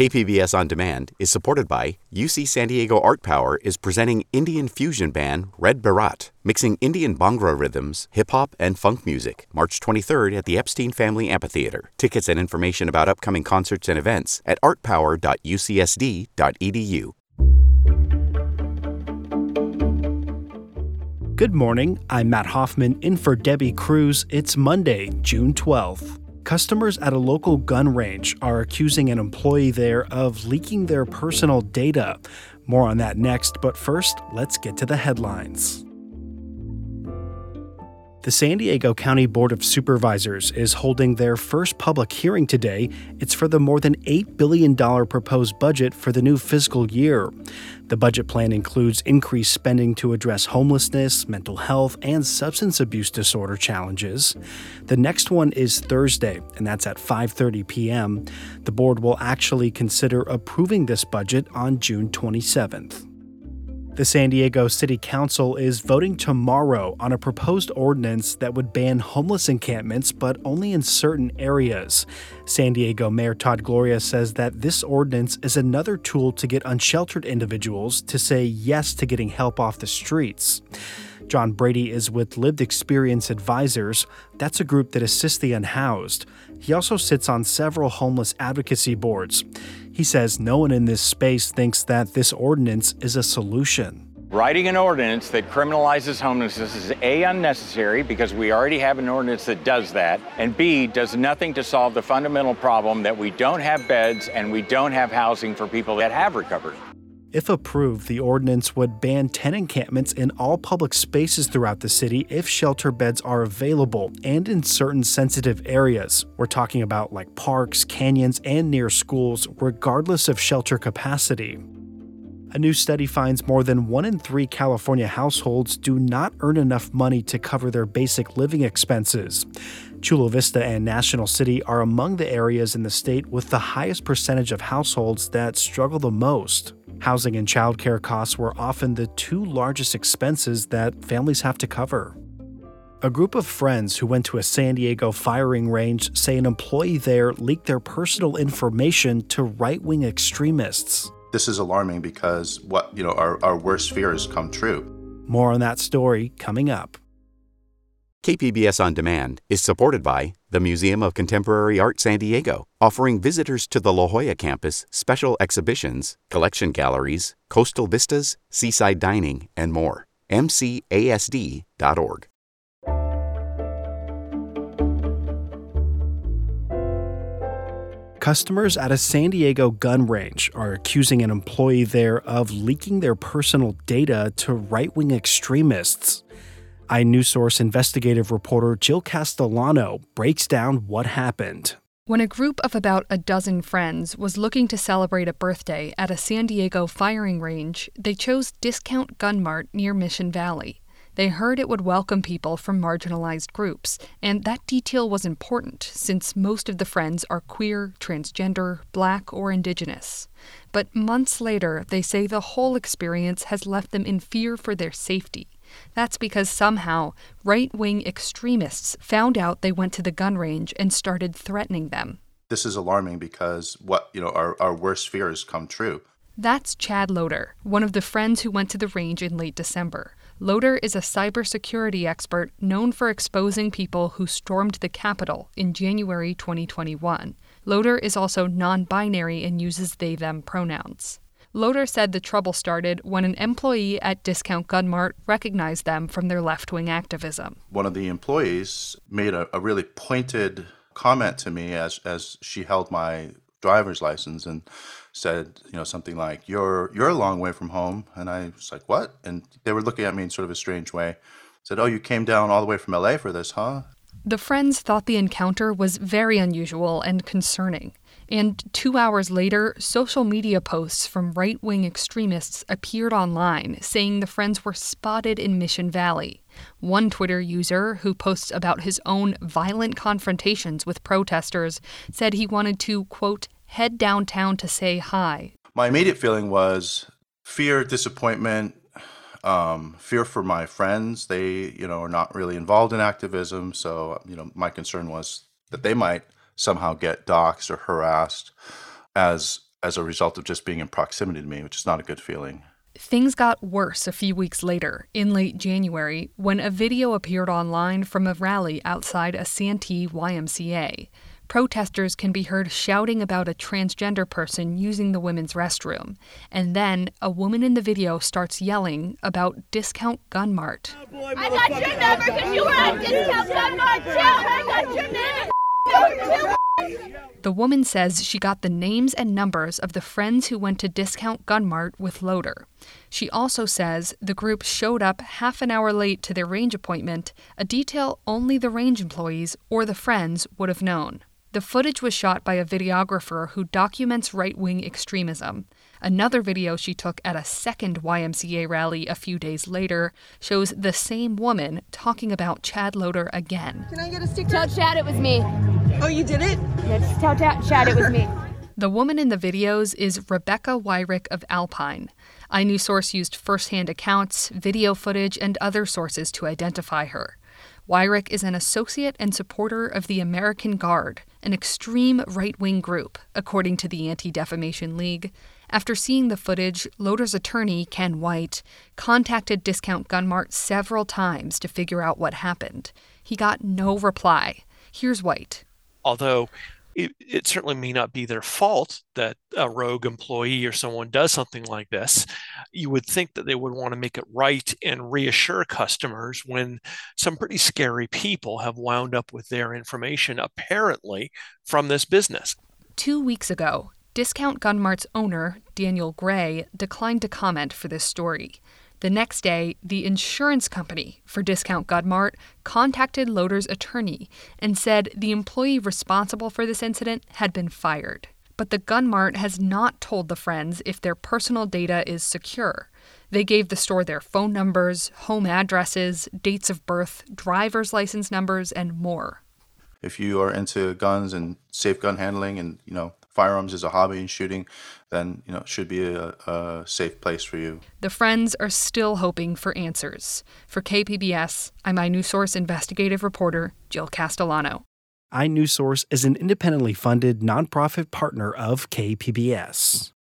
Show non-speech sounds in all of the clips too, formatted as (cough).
KPBS On Demand is supported by UC San Diego Art Power is presenting Indian fusion band Red Baraat, mixing Indian Bhangra rhythms, hip hop, and funk music, March 23rd at the Epstein Family Amphitheater. Tickets and information about upcoming concerts and events at artpower.ucsd.edu. Good morning. I'm Matt Hoffman in for Debbie Cruz. It's Monday, June 12th. Customers at a local gun range are accusing an employee there of leaking their personal data. More on that next, but first, let's get to the headlines. The San Diego County Board of Supervisors is holding their first public hearing today. It's for the more than $8 billion proposed budget for the new fiscal year. The budget plan includes increased spending to address homelessness, mental health, and substance abuse disorder challenges. The next one is Thursday, and that's at 5:30 p.m. The board will actually consider approving this budget on June 27th. The San Diego City Council is voting tomorrow on a proposed ordinance that would ban homeless encampments, but only in certain areas. San Diego Mayor Todd Gloria says that this ordinance is another tool to get unsheltered individuals to say yes to getting help off the streets. John Brady is with Lived Experience Advisors. That's a group that assists the unhoused. He also sits on several homeless advocacy boards. He says no one in this space thinks that this ordinance is a solution. Writing an ordinance that criminalizes homelessness is A, unnecessary because we already have an ordinance that does that, and B, does nothing to solve the fundamental problem that we don't have beds and we don't have housing for people that have recovered. If approved, the ordinance would ban 10 encampments in all public spaces throughout the city if shelter beds are available and in certain sensitive areas. We're talking about like parks, canyons, and near schools, regardless of shelter capacity. A new study finds more than one in three California households do not earn enough money to cover their basic living expenses. Chula Vista and National City are among the areas in the state with the highest percentage of households that struggle the most. Housing and childcare costs were often the two largest expenses that families have to cover. A group of friends who went to a San Diego firing range say an employee there leaked their personal information to right wing extremists. This is alarming because what, you know, our, our worst fears come true. More on that story coming up. KPBS On Demand is supported by the Museum of Contemporary Art San Diego, offering visitors to the La Jolla campus special exhibitions, collection galleries, coastal vistas, seaside dining, and more. MCASD.org. Customers at a San Diego gun range are accusing an employee there of leaking their personal data to right wing extremists. iNewsSource investigative reporter Jill Castellano breaks down what happened. When a group of about a dozen friends was looking to celebrate a birthday at a San Diego firing range, they chose Discount Gun Mart near Mission Valley. They heard it would welcome people from marginalized groups, and that detail was important since most of the friends are queer, transgender, black, or indigenous. But months later, they say the whole experience has left them in fear for their safety. That's because somehow right wing extremists found out they went to the gun range and started threatening them. This is alarming because what, you know, our, our worst fears come true. That's Chad Loder, one of the friends who went to the range in late December. Loder is a cybersecurity expert known for exposing people who stormed the Capitol in January 2021. Loder is also non binary and uses they them pronouns. Loder said the trouble started when an employee at Discount Gun Mart recognized them from their left wing activism. One of the employees made a, a really pointed comment to me as, as she held my driver's license and said, you know, something like, "You're you're a long way from home," and I was like, "What?" And they were looking at me in sort of a strange way. Said, "Oh, you came down all the way from LA for this, huh?" The friends thought the encounter was very unusual and concerning. And two hours later, social media posts from right wing extremists appeared online saying the friends were spotted in Mission Valley. One Twitter user, who posts about his own violent confrontations with protesters, said he wanted to, quote, head downtown to say hi. My immediate feeling was fear, disappointment, um, fear for my friends. They, you know, are not really involved in activism. So, you know, my concern was that they might somehow get doxxed or harassed as as a result of just being in proximity to me, which is not a good feeling. Things got worse a few weeks later, in late January, when a video appeared online from a rally outside a Santee YMCA. Protesters can be heard shouting about a transgender person using the women's restroom. And then a woman in the video starts yelling about Discount Gun Mart. Oh, I got your number because you were at Discount Gun Mart too. I got your name. The woman says she got the names and numbers of the friends who went to Discount Gun Mart with Loder. She also says the group showed up half an hour late to their range appointment, a detail only the range employees or the friends would have known. The footage was shot by a videographer who documents right wing extremism. Another video she took at a second YMCA rally a few days later shows the same woman talking about Chad Loder again. Can I get a sticker? Tell Chad it was me. Oh, you did it? Yeah, just tell Chad it was me. (laughs) The woman in the videos is Rebecca Wyrick of Alpine. iNewsSource used firsthand accounts, video footage, and other sources to identify her. Wyrick is an associate and supporter of the American Guard, an extreme right wing group, according to the Anti Defamation League. After seeing the footage, Loder's attorney, Ken White, contacted Discount Gun Mart several times to figure out what happened. He got no reply. Here's White. Although it, it, certainly may not be their fault that a rogue employee or someone does something like this. You would think that they would want to make it right and reassure customers when some pretty scary people have wound up with their information apparently from this business. Two weeks ago, Discount Gun Mart's owner, Daniel Gray, declined to comment for this story. The next day, the insurance company for Discount Gun Mart contacted Loder's attorney and said the employee responsible for this incident had been fired. But the Gun Mart has not told the friends if their personal data is secure. They gave the store their phone numbers, home addresses, dates of birth, driver's license numbers, and more. If you are into guns and safe gun handling and, you know, firearms is a hobby and shooting, then you know it should be a, a safe place for you. The friends are still hoping for answers. For KPBS, I'm iNewsSource investigative reporter Jill Castellano. iNewsSource is an independently funded nonprofit partner of KPBS.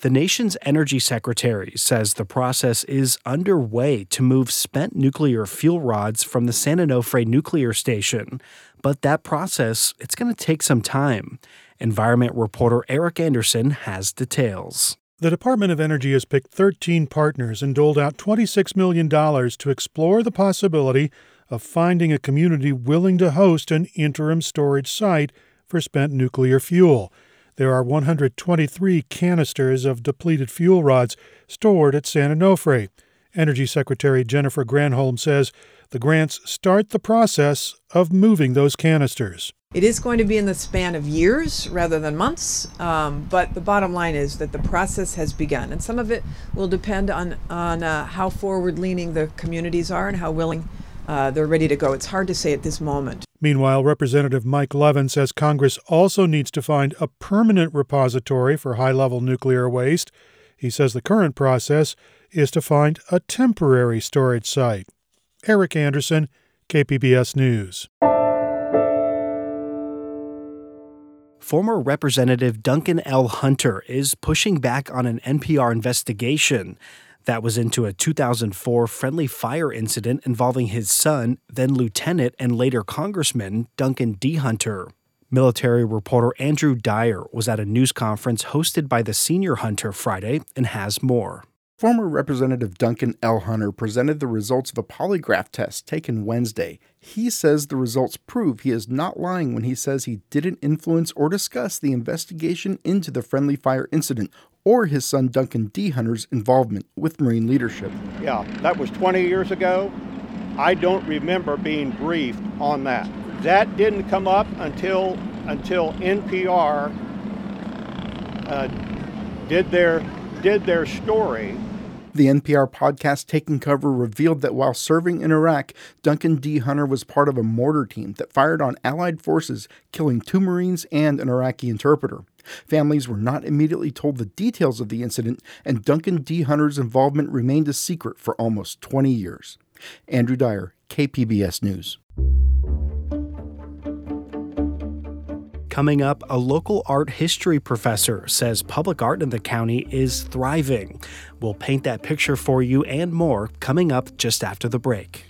The nation's energy secretary says the process is underway to move spent nuclear fuel rods from the San Onofre nuclear station, but that process it's going to take some time. Environment reporter Eric Anderson has details. The Department of Energy has picked 13 partners and doled out $26 million to explore the possibility of finding a community willing to host an interim storage site for spent nuclear fuel. There are 123 canisters of depleted fuel rods stored at San Onofre. Energy Secretary Jennifer Granholm says the grants start the process of moving those canisters. It is going to be in the span of years rather than months, um, but the bottom line is that the process has begun, and some of it will depend on on uh, how forward-leaning the communities are and how willing uh, they're ready to go. It's hard to say at this moment. Meanwhile, Representative Mike Levin says Congress also needs to find a permanent repository for high level nuclear waste. He says the current process is to find a temporary storage site. Eric Anderson, KPBS News. Former Representative Duncan L. Hunter is pushing back on an NPR investigation that was into a 2004 friendly fire incident involving his son, then lieutenant and later Congressman Duncan D. Hunter. Military reporter Andrew Dyer was at a news conference hosted by the senior Hunter Friday and has more. Former Representative Duncan L. Hunter presented the results of a polygraph test taken Wednesday. He says the results prove he is not lying when he says he didn't influence or discuss the investigation into the friendly fire incident or his son Duncan D. Hunter's involvement with Marine leadership. Yeah, that was 20 years ago. I don't remember being briefed on that. That didn't come up until until NPR uh, did their did their story the NPR podcast Taking Cover revealed that while serving in Iraq, Duncan D. Hunter was part of a mortar team that fired on Allied forces, killing two Marines and an Iraqi interpreter. Families were not immediately told the details of the incident, and Duncan D. Hunter's involvement remained a secret for almost 20 years. Andrew Dyer, KPBS News. Coming up, a local art history professor says public art in the county is thriving. We'll paint that picture for you and more coming up just after the break.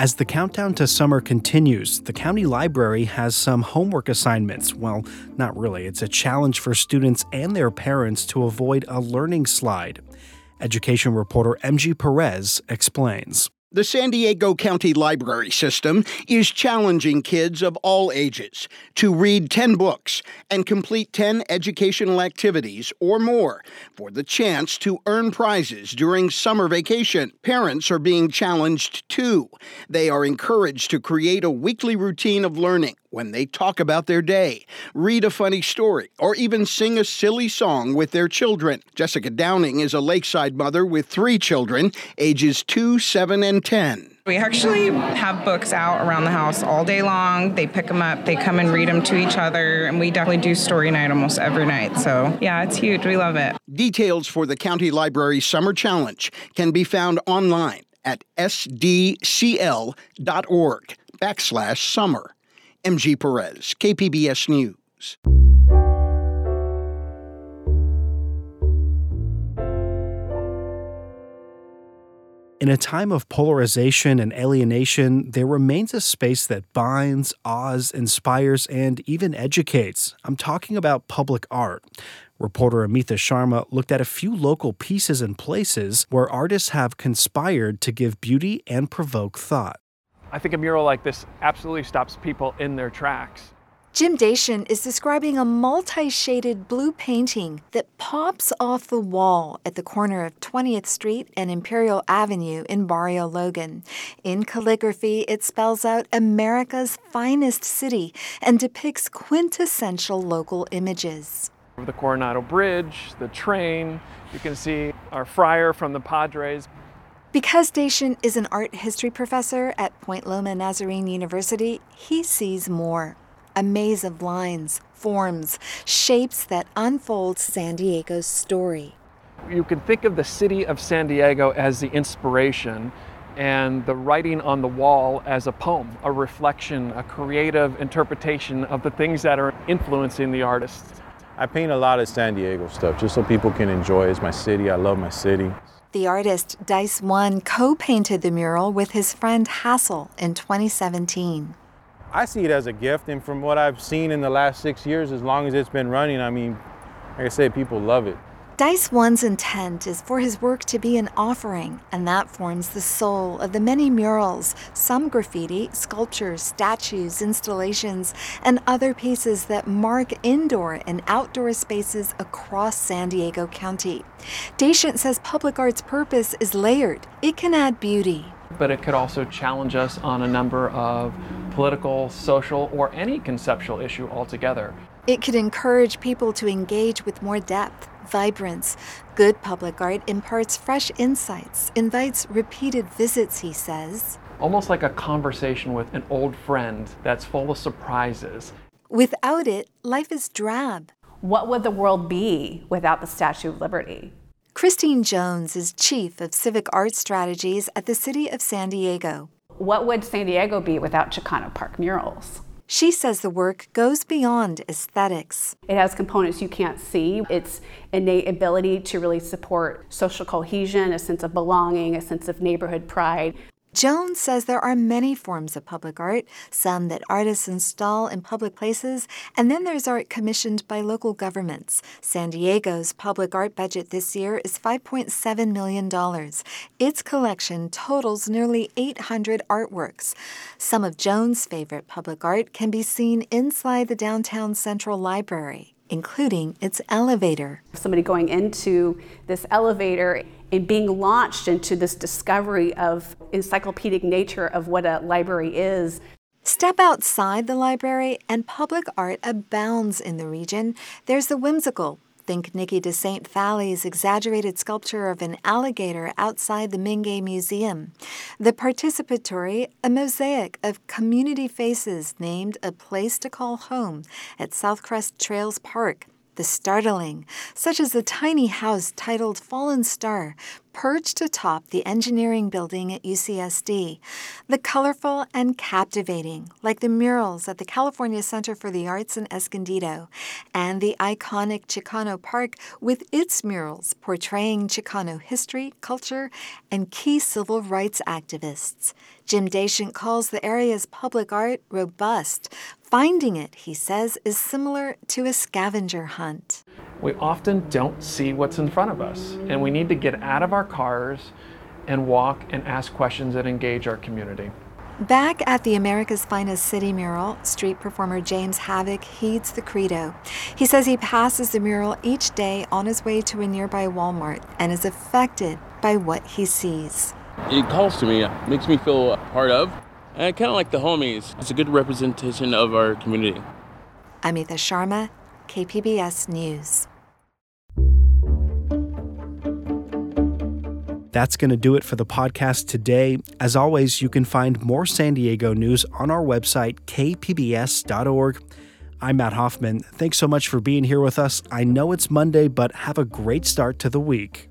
As the countdown to summer continues, the county library has some homework assignments. Well, not really. It's a challenge for students and their parents to avoid a learning slide. Education reporter MG Perez explains. The San Diego County Library System is challenging kids of all ages to read 10 books and complete 10 educational activities or more for the chance to earn prizes during summer vacation. Parents are being challenged too. They are encouraged to create a weekly routine of learning when they talk about their day, read a funny story, or even sing a silly song with their children. Jessica Downing is a lakeside mother with three children, ages 2, 7, and 10. We actually have books out around the house all day long. They pick them up, they come and read them to each other, and we definitely do story night almost every night. So, yeah, it's huge. We love it. Details for the County Library Summer Challenge can be found online at sdcl.org backslash summer. MG Perez, KPBS News. In a time of polarization and alienation, there remains a space that binds, awes, inspires, and even educates. I'm talking about public art. Reporter Amita Sharma looked at a few local pieces and places where artists have conspired to give beauty and provoke thought. I think a mural like this absolutely stops people in their tracks. Jim Daichendt is describing a multi shaded blue painting that pops off the wall at the corner of 20th Street and Imperial Avenue in Barrio Logan. In calligraphy, it spells out America's finest city and depicts quintessential local images. The Coronado Bridge, the train, you can see our friar from the Padres. Because Daichendt is an art history professor at Point Loma Nazarene University, he sees more a maze of lines, forms, shapes that unfold San Diego's story. You can think of the city of San Diego as the inspiration and the writing on the wall as a poem, a reflection, a creative interpretation of the things that are influencing the artist. I paint a lot of San Diego stuff just so people can enjoy it. It's my city. I love my city. The artist Dice One co painted the mural with his friend Hassel in 2017. I see it as a gift, and from what I've seen in the last six years, as long as it's been running, I mean, like I say, people love it. Dice One's intent is for his work to be an offering, and that forms the soul of the many murals, some graffiti, sculptures, statues, installations, and other pieces that mark indoor and outdoor spaces across San Diego County. Daichendt says public art's purpose is layered. It can add beauty. But it could also challenge us on a number of political, social, or any conceptual issue altogether. It could encourage people to engage with more depth vibrance. Good public art imparts fresh insights, invites repeated visits, he says. Almost like a conversation with an old friend that's full of surprises. Without it, life is drab. What would the world be without the Statue of Liberty? Christine Jones is Chief of Civic Arts Strategies at the City of San Diego. What would San Diego be without Chicano Park murals? She says the work goes beyond aesthetics. It has components you can't see. Its innate ability to really support social cohesion, a sense of belonging, a sense of neighborhood pride. Jones says there are many forms of public art, some that artists install in public places, and then there's art commissioned by local governments. San Diego's public art budget this year is $5.7 million. Its collection totals nearly 800 artworks. Some of Jones' favorite public art can be seen inside the downtown Central Library including its elevator. Somebody going into this elevator and being launched into this discovery of encyclopedic nature of what a library is. Step outside the library, and public art abounds in the region. There's the whimsical, Think Niki de St. Phalle's exaggerated sculpture of an alligator outside the Mingei Museum. The participatory, a mosaic of community faces named A Place to Call Home at Southcrest Trails Park the startling, such as the tiny house titled Fallen Star, perched atop the engineering building at UCSD. The colorful and captivating, like the murals at the California Center for the Arts in Escondido, and the iconic Chicano Park with its murals portraying Chicano history, culture, and key civil rights activists. Jim Daichendt calls the area's public art robust. Finding it, he says, is similar to a scavenger hunt. We often don't see what's in front of us, and we need to get out of our cars and walk and ask questions and engage our community. Back at the America's Finest City mural, street performer James Havoc heeds the credo. He says he passes the mural each day on his way to a nearby Walmart and is affected by what he sees. It calls to me, makes me feel part of. And kind of like the homies. It's a good representation of our community. Amita Sharma, KPBS News. That's going to do it for the podcast today. As always, you can find more San Diego news on our website, kpbs.org. I'm Matt Hoffman. Thanks so much for being here with us. I know it's Monday, but have a great start to the week.